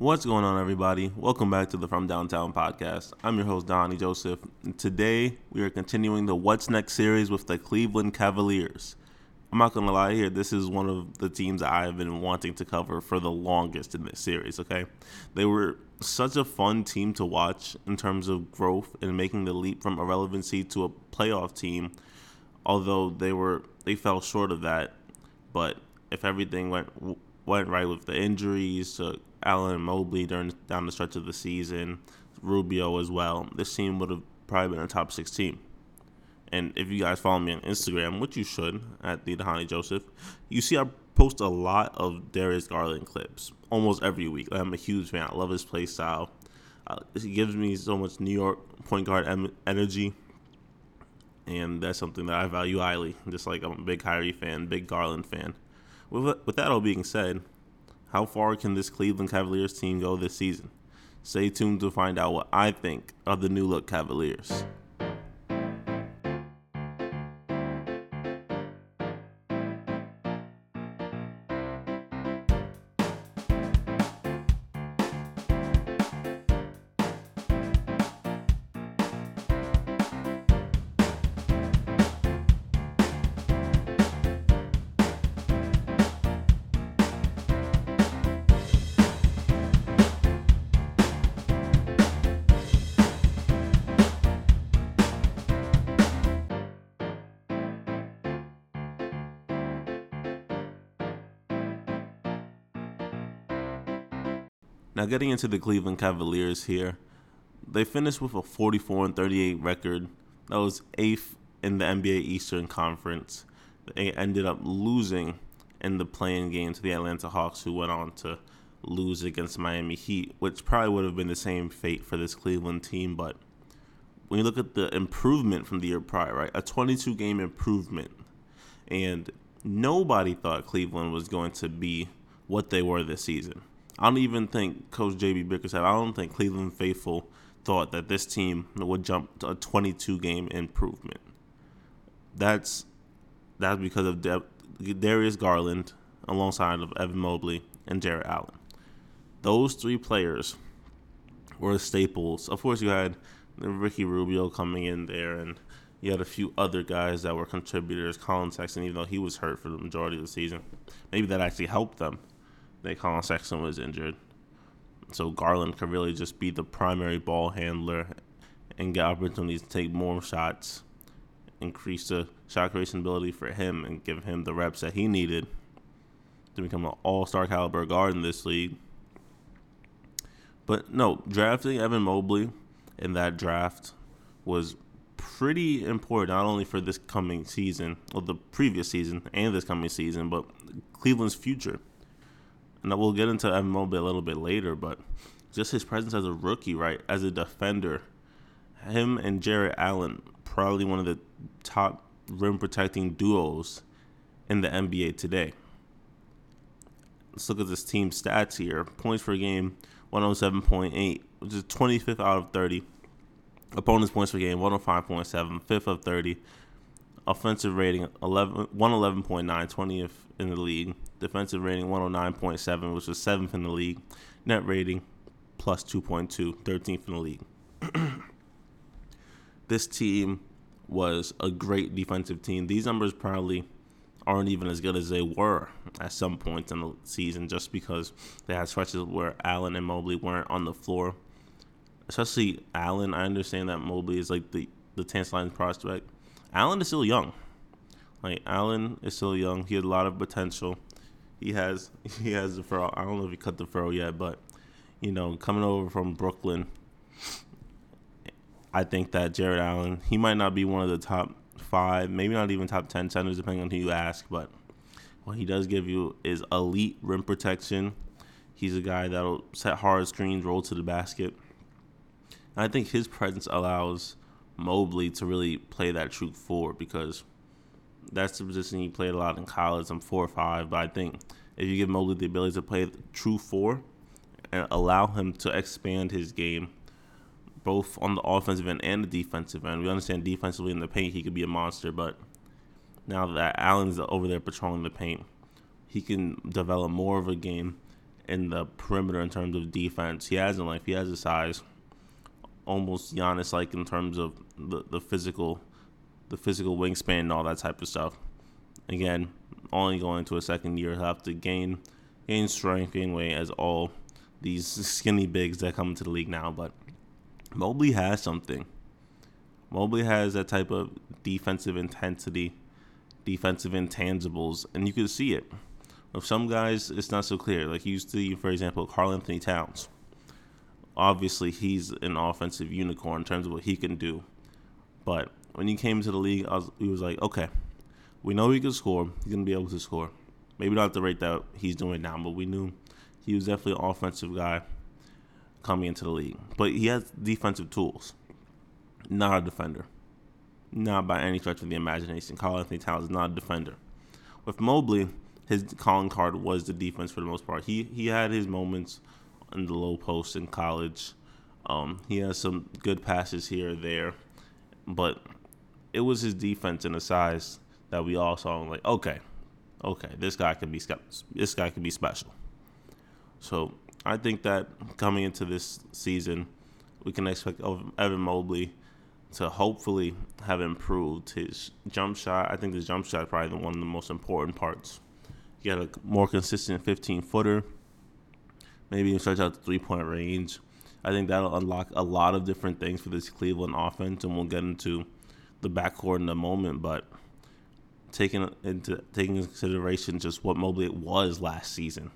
What's going on, everybody? Welcome back to the From Downtown podcast. I'm your host, Dhani Joseph. Today, we are continuing the What's Next series with the Cleveland Cavaliers. I'm not going to lie here, this is one of the teams I have been wanting to cover for the longest in this series, okay? They were such a fun team to watch in terms of growth and making the leap from irrelevancy to a playoff team, although they were they fell short of that. But if everything went went right with the injuries to Allen Mobley during down the stretch of the season, Rubio as well. This team would have probably been a top six team. And if you guys follow me on Instagram, which you should at the Dhani Joseph, you see I post a lot of Darius Garland clips almost every week. I'm a huge fan. I love his play style. Uh, he gives me so much New York point guard em- energy, and that's something that I value highly. Just like I'm a big Kyrie fan, big Garland fan. With, that all being said, how far can this Cleveland Cavaliers team go this season? Stay tuned to find out what I think of the new look Cavaliers. Now, getting into the Cleveland Cavaliers here, they finished with a 44 and 38 record. That was eighth in the NBA Eastern Conference. They ended up losing in the play-in game to the Atlanta Hawks, who went on to lose against Miami Heat, which probably would have been the same fate for this Cleveland team. But when you look at the improvement from the year prior, right, a 22 game improvement, and nobody thought Cleveland was going to be what they were this season. I don't even think Coach JB Bickerstaff, I don't think Cleveland faithful thought that this team would jump to a 22 game improvement. That's that's because of Darius Garland alongside of Evan Mobley and Jarrett Allen. Those three players were staples. Of course, you had Ricky Rubio coming in there, and you had a few other guys that were contributors. Collin Sexton, even though he was hurt for the majority of the season, maybe that actually helped them that Collin Sexton was injured. So Garland could really just be the primary ball handler and get opportunities to take more shots, increase the shot creation ability for him, and give him the reps that he needed to become an all star caliber guard in this league. But no, drafting Evan Mobley in that draft was pretty important, not only for this coming season, or the previous season, and this coming season, but Cleveland's future and we'll get into Mobley a little bit later, but just his presence as a rookie, right, as a defender, him and Jarrett Allen, probably one of the top rim protecting duos in the NBA today. Let's look at this team stats here. Points per game, 107.8, which is 25th out of 30. Opponents' points per game, 105.7, fifth of 30. Offensive rating, 11, 111.9, 20th in the league. Defensive rating 109.7, which was 7th in the league. Net rating plus 2.2, 13th in the league. this team was a great defensive team. These numbers probably aren't even as good as they were at some point in the season just because they had stretches where Allen and Mobley weren't on the floor. Especially Allen, I understand that Mobley is like the, the tantalizing prospect. Allen is still young. Like Allen is still young. He had a lot of potential. He has he has the furrow. I don't know if he cut the furrow yet, but you know, coming over from Brooklyn, I think that Jarrett Allen, he might not be one of the top five, maybe not even top ten centers, depending on who you ask. But what he does give you is elite rim protection. He's a guy that'll set hard screens, roll to the basket. And I think his presence allows Mobley to really play that true four because that's the position he played a lot in college. I'm four or five, but I think if you give Mobley the ability to play true four and allow him to expand his game, both on the offensive end and the defensive end. We understand defensively in the paint he could be a monster, but now that Allen's over there patrolling the paint, he can develop more of a game in the perimeter in terms of defense. He has a length, he has a size, almost Giannis like in terms of the, the physical, the physical wingspan and all that type of stuff. Again, only going to a second year, he'll have to gain gain strength, gain weight as all these skinny bigs that come into the league now. But Mobley has something. Mobley has that type of defensive intensity, defensive intangibles, and you can see it. With some guys, it's not so clear. Like you see, for example, Karl-Anthony Towns. Obviously, he's an offensive unicorn in terms of what he can do. But when he came to the league, I was, he was like, okay, we know he can score. He's going to be able to score. Maybe not at the rate that he's doing now, but we knew he was definitely an offensive guy coming into the league. But he has defensive tools. Not a defender. Not by any stretch of the imagination. Karl-Anthony Towns is not a defender. With Mobley, his calling card was the defense for the most part. He he had his moments in the low post in college. Um, he has some good passes here or there, but it was his defense and the size that we all saw. Like, okay, okay, this guy can be this guy can be special. So I think that coming into this season, we can expect Evan Mobley to hopefully have improved his jump shot. I think the jump shot is probably one of the most important parts get a more consistent 15 footer. Maybe even stretch out the three point range. I think that'll unlock a lot of different things for this Cleveland offense, and we'll get into the backcourt in the moment. But taking into taking into consideration just what Mobley was last season,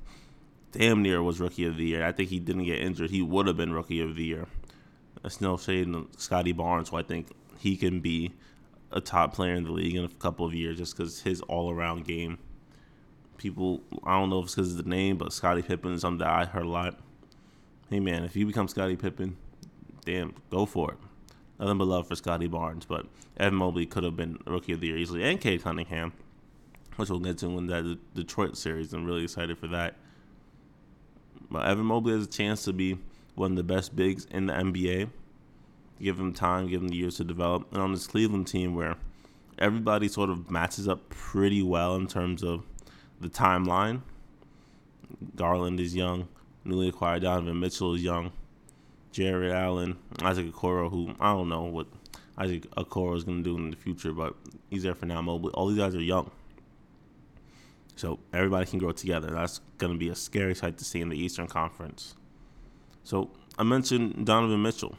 damn near was rookie of the year. I think he didn't get injured; he would have been rookie of the year. That's no shade in Scottie Barnes, so I think he can be a top player in the league in a couple of years just because his all around game people I don't know if it's because of the name, but Scottie Pippen is something that I heard a lot. Hey man, if you become Scottie Pippen, damn, go for it. Nothing but love for Scottie Barnes, but Evan Mobley could have been rookie of the year easily, and Cade Cunningham, which we'll get to in that Detroit series. I'm really excited for that. But Evan Mobley has a chance to be one of the best bigs in the NBA. Give him time, give him the years to develop. And on this Cleveland team where everybody sort of matches up pretty well in terms of the timeline. Garland is young. Newly acquired Donovan Mitchell is young. Jarrett Allen, Isaac Okoro, who I don't know what Isaac Okoro is going to do in the future, but he's there for now. Mobley, all these guys are young. So everybody can grow together. That's going to be a scary sight to see in the Eastern Conference. So I mentioned Donovan Mitchell.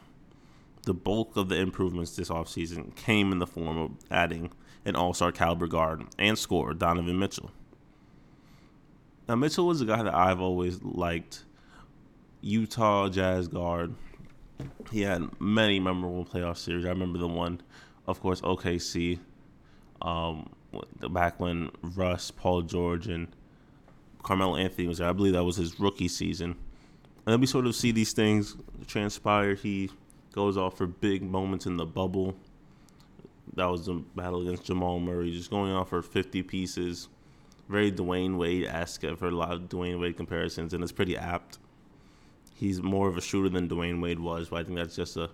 The bulk of the improvements this offseason came in the form of adding an all star caliber guard and scorer, Donovan Mitchell. Now Mitchell was a guy that I've always liked. Utah Jazz guard. He had many memorable playoff series. I remember the one, of course, OKC. Um, back when Russ, Paul George, and Carmelo Anthony was there. I believe that was his rookie season. And then we sort of see these things transpire. He goes off for big moments in the bubble. That was the battle against Jamal Murray, just going off for 50 pieces very Dwyane Wade esque for a lot of Dwyane Wade comparisons, and it's pretty apt. He's more of a shooter than Dwyane Wade was, but I think that's just a,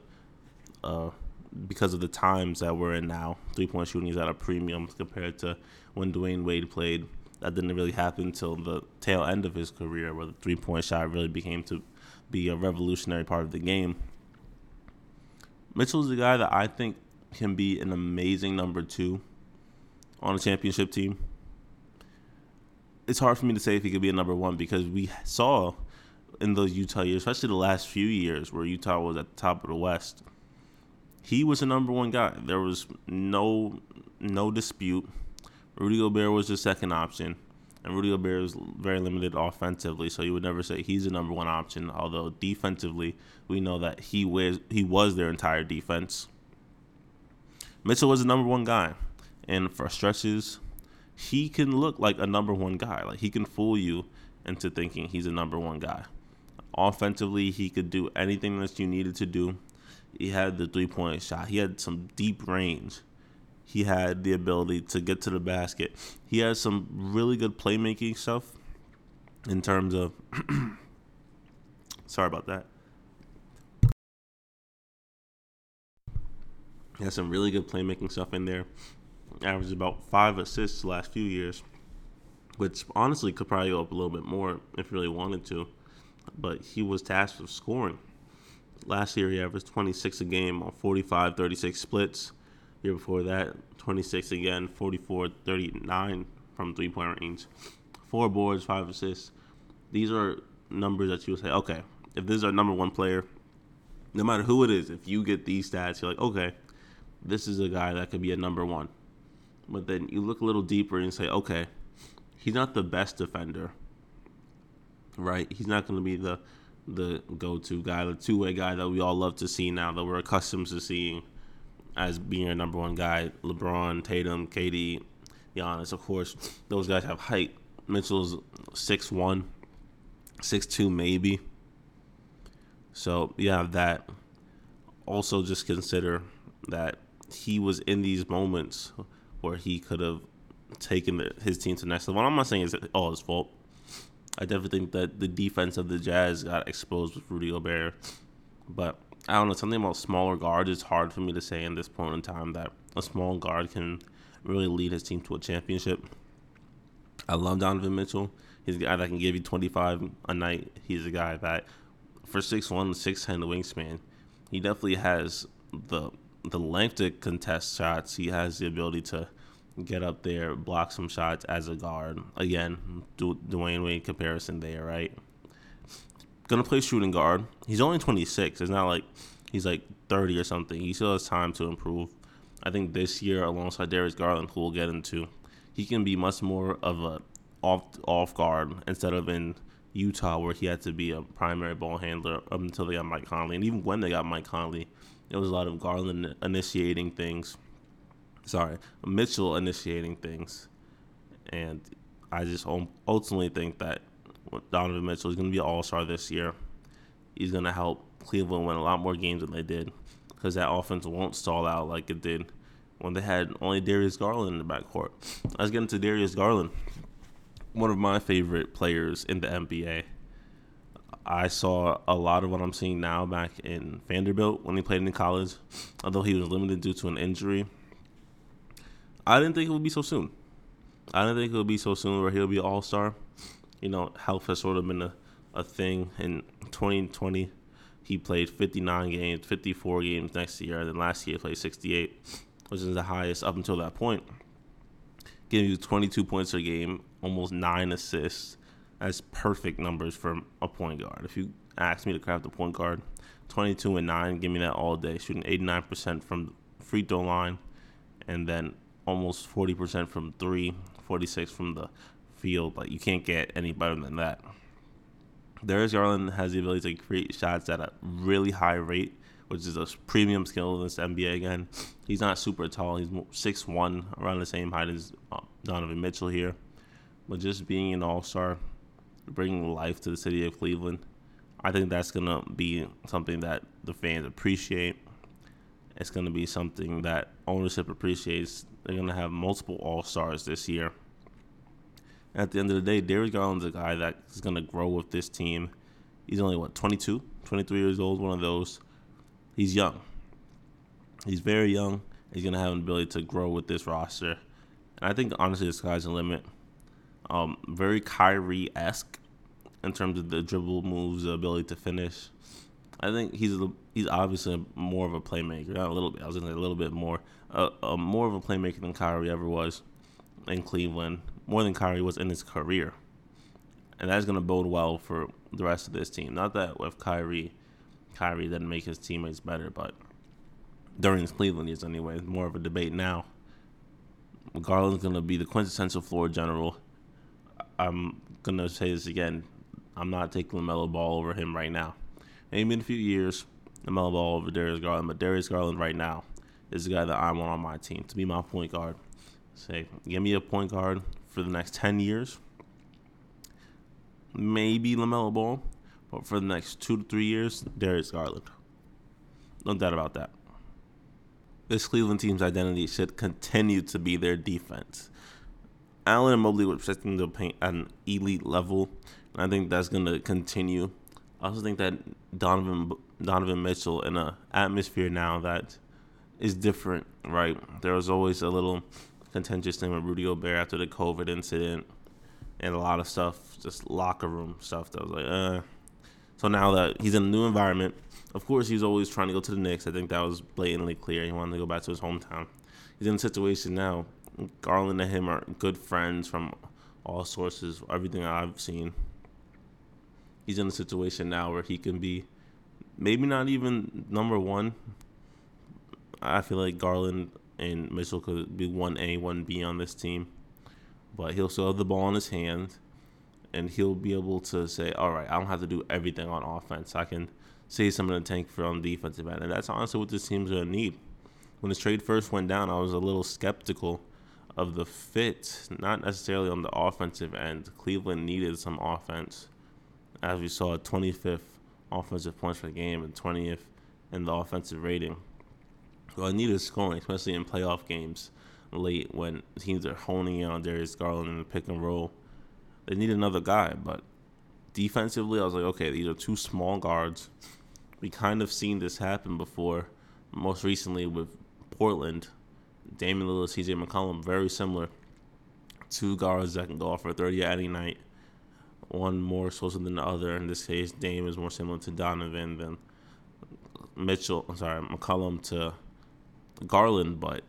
because of the times that we're in now. Three point shooting is at a premium compared to when Dwyane Wade played. That didn't really happen until the tail end of his career, where the three point shot really became to be a revolutionary part of the game. Mitchell's a guy that I think can be an amazing number two on a championship team it's hard for me to say if he could be a number one because we saw in those Utah years, especially the last few years where Utah was at the top of the West, he was a number one guy. There was no no dispute. Rudy Gobert was the second option, and Rudy Gobert is very limited offensively, so you would never say he's the number one option. Although defensively, we know that he was he was their entire defense. Mitchell was the number one guy, and for stretches he can look like a number one guy. Like he can fool you into thinking he's a number one guy. Offensively, he could do anything that you needed to do. He had the three point shot. He had some deep range. He had the ability to get to the basket. He has some really good playmaking stuff in terms of. sorry about that. He has some really good playmaking stuff in there averaged about five assists the last few years. which honestly could probably go up a little bit more if he really wanted to. But he was tasked with scoring. Last year, he averaged 26 a game on 45 36 splits. Year before that, 26 again, 44 39 from three point range. Four boards, five assists. These are numbers that you would say, okay, if this is our number one player, no matter who it is, if you get these stats, you're like, okay, this is a guy that could be a number one. But then you look a little deeper and say, okay, he's not the best defender, right? He's not going to be the the go-to guy, the two-way guy that we all love to see now, that we're accustomed to seeing as being a number one guy. LeBron, Tatum, KD, Giannis, of course, those guys have height. Mitchell's six one, six two maybe. So you have that. Also, just consider that he was in these moments where he could have taken the, his team to the next level. I'm not saying it's all his fault. I definitely think that the defense of the Jazz got exposed with Rudy Gobert. But I don't know, something about smaller guards is hard for me to say in this point in time that a small guard can really lead his team to a championship. I love Donovan Mitchell. He's a guy that can give you 25 a night. He's a guy that, for 6'1", 6'10", wingspan, he definitely has the the length to contest shots. He has the ability to get up there, block some shots as a guard. Again, du- Dwyane Wade comparison there, right? Gonna play shooting guard. He's only 26. It's not like he's like 30 or something. He still has time to improve. I think this year, alongside Darius Garland, who we'll get into, he can be much more of a off off guard instead of in Utah where he had to be a primary ball handler up until they got Mike Conley. And even when they got Mike Conley, it was a lot of Garland initiating things. Sorry, Mitchell initiating things. And I just ultimately think that Donovan Mitchell is going to be an all star this year. He's going to help Cleveland win a lot more games than they did because that offense won't stall out like it did when they had only Darius Garland in the backcourt. Let's get into Darius Garland one of my favorite players in the NBA. I saw a lot of what I'm seeing now back in Vanderbilt when he played in college, although he was limited due to an injury. I didn't think it would be so soon. I didn't think it would be so soon where he'll be all star. You know, health has sort of been a, a thing. In 2020, he played 59 games, 54 games next year, and then last year he played 68, which is the highest up until that point giving you 22 points a game, almost nine assists. That's perfect numbers for a point guard. If you ask me to craft a point guard, 22 and 9, give me that all day. Shooting 89% from the free throw line, and then almost 40% from three, 46 from the field. Like you can't get any better than that. Darius Garland has the ability to create shots at a really high rate which is a premium skill in this NBA again. He's not super tall. He's six one, around the same height as uh, Donovan Mitchell here. But just being an all star, bringing life to the city of Cleveland, I think that's going to be something that the fans appreciate. It's going to be something that ownership appreciates. They're going to have multiple all stars this year. At the end of the day, Darius Garland's a guy that is going to grow with this team. He's only, what, 22, 23 years old, one of those he's young. He's very young. He's gonna have an ability to grow with this roster, and I think honestly the sky's the limit. Um, very Kyrie esque in terms of the dribble moves, the ability to finish. I think he's a, he's obviously more of a playmaker. Not a little bit. I was gonna say a little bit more. Uh, uh, more of a playmaker than Kyrie ever was in Cleveland. More than Kyrie was in his career, and that's gonna bode well for the rest of this team. Not that with Kyrie Kyrie didn't make his teammates better, but during his Cleveland years anyway, more of a debate now. Garland's gonna be the quintessential floor general. I'm gonna say this again. I'm not taking LaMelo Ball over him right now. Maybe in a few years, LaMelo Ball over Darius Garland, but Darius Garland right now is the guy that I want on my team to be my point guard. Say, give me a point guard for the next ten years. Maybe LaMelo Ball, but for the next two to three years, Darius Garland. No doubt about that. This Cleveland team's identity should continue to be their defense. Allen and Mobley were expecting the paint at an elite level, and I think that's going to continue. I also think that Donovan Donovan Mitchell in an atmosphere now that is different, right? There was always a little contentious thing with Rudy Gobert after the COVID incident, and a lot of stuff, just locker room stuff that was like, uh. So now that he's in a new environment, of course he's always trying to go to the Knicks. I think that was blatantly clear. He wanted to go back to his hometown. He's in a situation now. Garland and him are good friends from all sources, everything I've seen. He's in a situation now where he can be maybe not even number one. I feel like Garland and Mitchell could be one A, one B on this team, but he'll still have the ball in his hand, and he'll be able to say, "All right, I don't have to do everything on offense. I can save some of the tank for on defensive end," and that's honestly what this team's gonna need. When this trade first went down, I was a little skeptical of the fit, not necessarily on the offensive end. Cleveland needed some offense, as we saw 25th offensive points per game and 20th in the offensive rating. Well, I needed scoring, especially in playoff games late when teams are honing in on Darius Garland in the pick and roll. They need another guy, but defensively, I was like, okay, these are two small guards. We kind of seen this happen before, most recently with Portland. Damian Lillard, CJ McCollum, very similar. Two guards that can go off for 30 at any night. One more social than the other. In this case, Dame is more similar to Donovan than Mitchell. I'm sorry, McCollum to Garland, but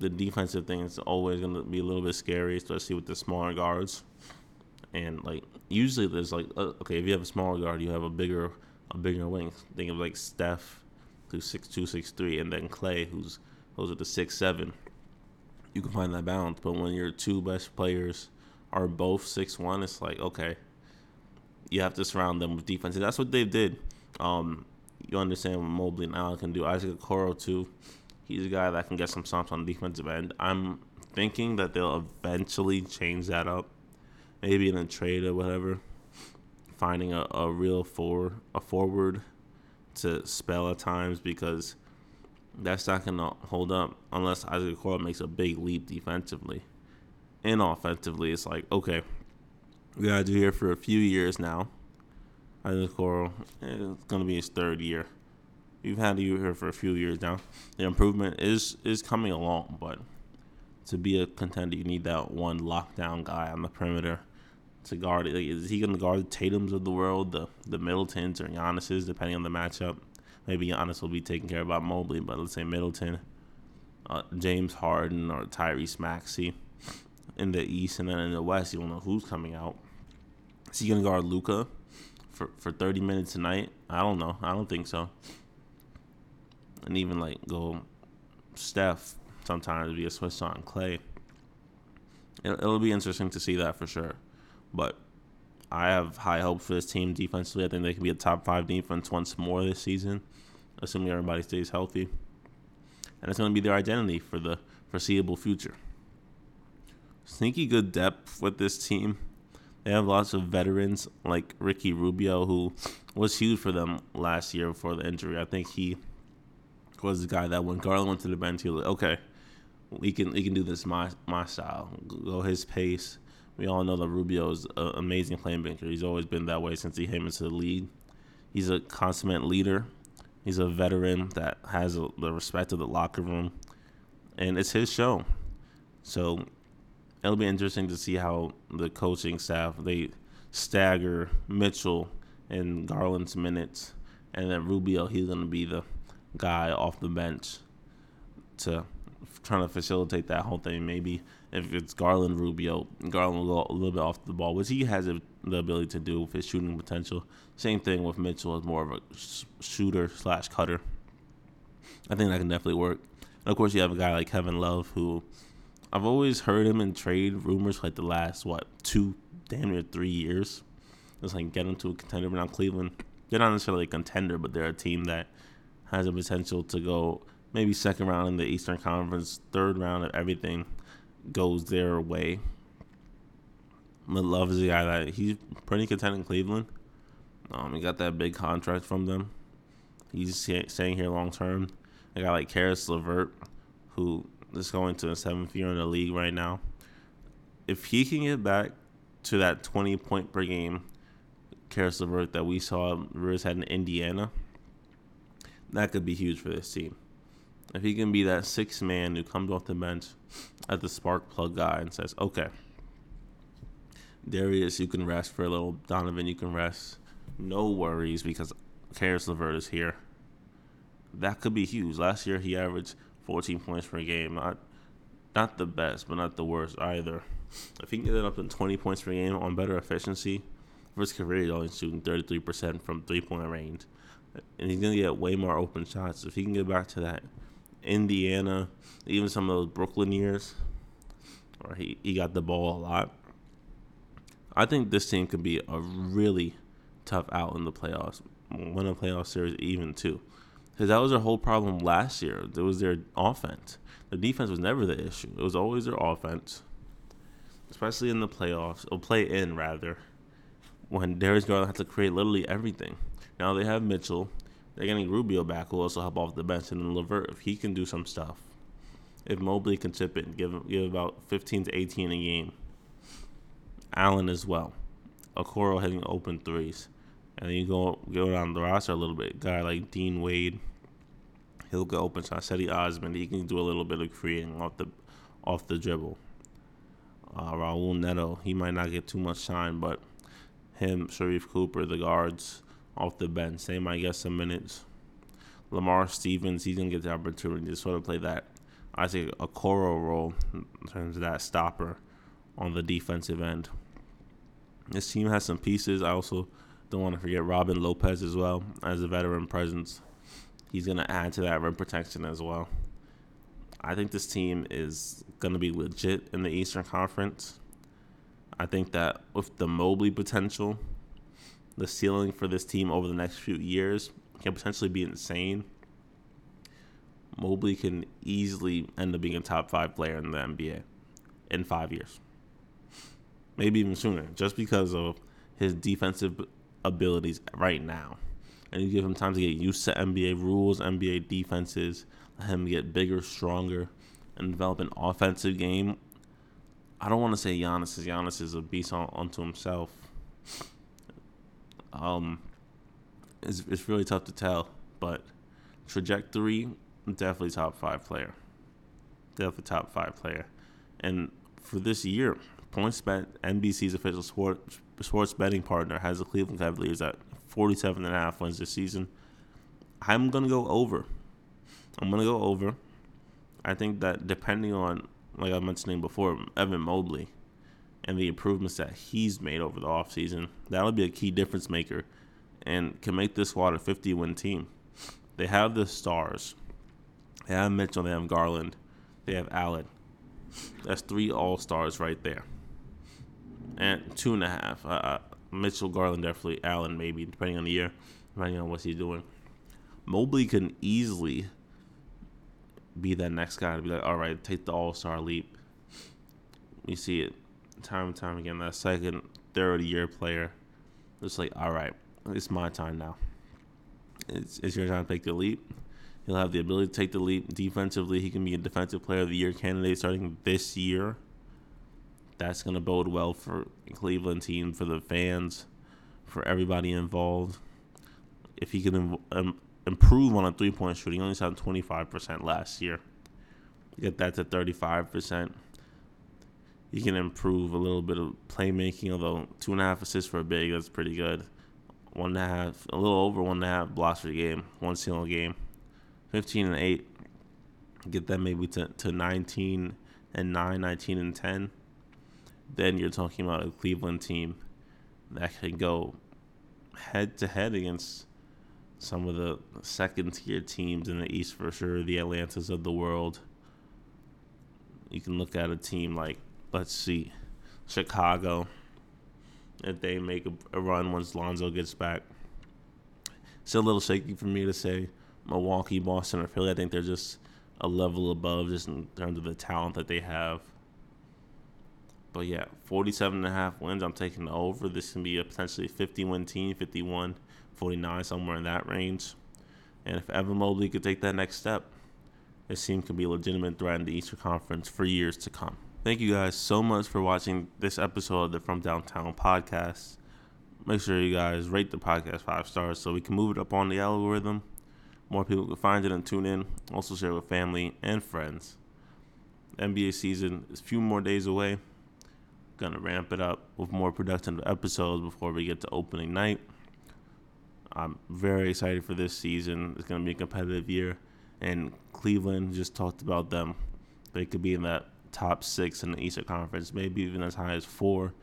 the defensive thing is always going to be a little bit scary, especially with the smaller guards. And like usually, there's like uh, okay, if you have a smaller guard, you have a bigger a bigger wing. Think of like Steph, who's six two, six three, and then Clay, who's those are the six seven. You can find that balance, but when your two best players are both six one, it's like okay, you have to surround them with defense, and that's what they did. Um, you understand what Mobley and Allen can do. Isaac Okoro too He's a guy that can get some stops on the defensive end. I'm thinking that they'll eventually change that up, maybe in a trade or whatever. Finding a, a real for a forward to spell at times because that's not gonna hold up unless Isaac Okoro makes a big leap defensively. And offensively, it's like okay, we gotta do here for a few years now. Isaac Okoro, eh, it's gonna be his third year you've had you here for a few years now. The improvement is is coming along, but to be a contender, you need that one lockdown guy on the perimeter to guard. Like, is he going to guard the Tatum's of the world, the the Middletons or Giannis's, depending on the matchup? Maybe Giannis will be taking care about Mobley, but let's say Middleton, uh, James Harden, or Tyrese Maxey in the East, and then in the West, you don't know who's coming out. Is he going to guard Luka for for 30 minutes tonight? I don't know. I don't think so and even like go Steph sometimes be a Swiss on Clay. It, will be interesting to see that for sure, but I have high hope for this team defensively. I think they can be a top five defense once more this season, assuming everybody stays healthy, and it's going to be their identity for the foreseeable future. Sneaky good depth with this team. They have lots of veterans like Ricky Rubio, who was huge for them last year before the injury. I think he was the guy that when Garland went to the bench, he was like, okay, we can we can do this my my style, go his pace. We all know that Rubio is an amazing playmaker. He's always been that way since he came into the league. He's a consummate leader. He's a veteran that has a, the respect of the locker room, and it's his show. So it'll be interesting to see how the coaching staff they stagger Mitchell and Garland's minutes, and then Rubio he's going to be the guy off the bench to trying to facilitate that whole thing. Maybe if it's Garland Rubio, Garland will go a little bit off the ball, which he has the ability to do with his shooting potential. Same thing with Mitchell, is more of a shooter slash cutter. I think that can definitely work. And of course, you have a guy like Kevin Love, who I've always heard him in trade rumors like the last what two, damn near three years. Just like get him to a contender, but now Cleveland. They're not necessarily a contender, but they're a team that has a potential to go maybe second round in the Eastern Conference, third round if everything goes their way. But Love is a guy that he's pretty content in Cleveland. Um, he got that big contract from them. He's staying here long term. A guy like Caris LeVert, who is going to the seventh year in the league right now. If he can get back to that 20 point per game Caris LeVert that we saw Rivers had in Indiana – that could be huge for this team. If he can be that sixth man who comes off the bench as the spark plug guy and says, okay, Darius, you can rest for a little. Donovan, you can rest. No worries because Caris LeVert is here. That could be huge. Last year he averaged 14 points per game. Not not the best, but not the worst either. If he can get it up to 20 points per game on better efficiency, for his career he's only shooting 33% from three point range. And he's gonna get way more open shots. If he can get back to that Indiana, even some of those Brooklyn years, where he, he got the ball a lot. I think this team could be a really tough out in the playoffs, win a playoff series even too, because that was their whole problem last year. It was their offense. The defense was never the issue. It was always their offense, especially in the playoffs or play in rather, when Darius Garland had to create literally everything. Now they have Mitchell. They're getting Rubio back, who also help off the bench, and then LeVert if he can do some stuff. If Mobley can chip in, give give about 15 to 18 a game Allen as well. Okoro hitting open threes. And then you go go down the roster a little bit. Guy like Dean Wade, he'll go open shots. Cedi Osman, he can do a little bit of creating off the off the dribble. Uh, Raul Neto, he might not get too much shine, but him, Sharife Cooper, the guards off the bench, they might get some minutes. Lamar Stevens, he's gonna get the opportunity to sort of play that I a Okoro role in terms of that stopper on the defensive end. This team has some pieces. I also don't want to forget Robin Lopez as well as a veteran presence. He's going to add to that rim protection as well. I think this team is going to be legit in the Eastern Conference. I think that with the Mobley potential, the ceiling for this team over the next few years can potentially be insane. Mobley can easily end up being a top five player in the NBA in five years maybe even sooner, just because of his defensive abilities right now. And you give him time to get used to NBA rules, NBA defenses, let him get bigger, stronger, and develop an offensive game. I don't want to say Giannis is Giannis is a beast on, unto himself. Um, it's, it's really tough to tell, but trajectory, definitely top five player. Definitely top five player. And for this year, PointsBet, NBC's official sports sports betting partner, has the Cleveland Cavaliers at 47 and a half wins this season. I'm gonna go over. I'm gonna go over. I think that depending on, like I mentioned before, Evan Mobley and the improvements that he's made over the offseason, that'll be a key difference maker and can make this squad a 50 win team. They have the stars. They have Mitchell, they have Garland, they have Allen. That's three all stars right there and two and a half. Uh, uh, Mitchell Garland definitely, Allen maybe, depending on the year, depending on what he's doing. Mobley can easily be that next guy to be like, all right, take the All Star leap. You see it time and time again. That second, third year player, it's like, all right, it's my time now. It's, it's your time to take the leap. He'll have the ability to take the leap defensively. He can be a defensive player of the year candidate starting this year that's going to bode well for Cleveland team, for the fans, for everybody involved. If he can Im- um, improve on a three point shooting, he only shot 25% last year. Get that to 35%. He can improve a little bit of playmaking, although two and a half assists for a big, that's pretty good. One and a half, a little over one and a half blocks per game, one a game. 15 and 8. Get that maybe to, to 19 and 9, 19 and 10 then you're talking about a Cleveland team that can go head to head against some of the second tier teams in the East for sure, the Atlantas of the world. You can look at a team like, let's see, Chicago, if they make a, a run once Lonzo gets back. It's a little shaky for me to say Milwaukee, Boston, or Philly. I think they're just a level above just in terms of the talent that they have. But yeah, 47 and a half wins. I'm taking the over. This can be a potentially 50 win team, 51, 49, somewhere in that range. And if Evan Mobley could take that next step, this team could be a legitimate threat in the Eastern Conference for years to come. Thank you guys so much for watching this episode of the From Downtown podcast. Make sure you guys rate the podcast five stars so we can move it up on the algorithm. More people can find it and tune in. Also share with family and friends. NBA season is a few more days away Gonna ramp it up with more productive episodes before we get to opening night. I'm very excited for this season. It's gonna be a competitive year, and Cleveland just talked about them. They could be in that top six in the Eastern Conference, maybe even as high as four.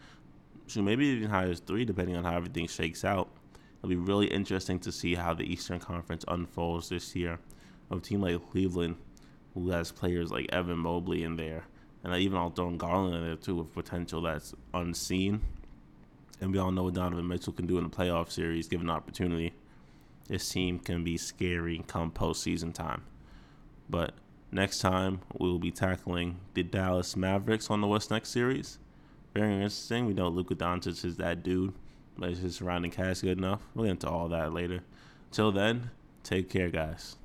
So maybe even high as three, depending on how everything shakes out. It'll be really interesting to see how the Eastern Conference unfolds this year. Of a team like Cleveland, who has players like Evan Mobley in there, and even I'll throw Garland in there too with potential that's unseen. And we all know what Donovan Mitchell can do in the playoff series given the opportunity. This team can be scary come postseason time. But next time we will be tackling the Dallas Mavericks on the What's Next series. Very interesting. We know Luka Doncic is that dude, but is his surrounding cast good enough? We'll get into all that later. Till then, take care, guys.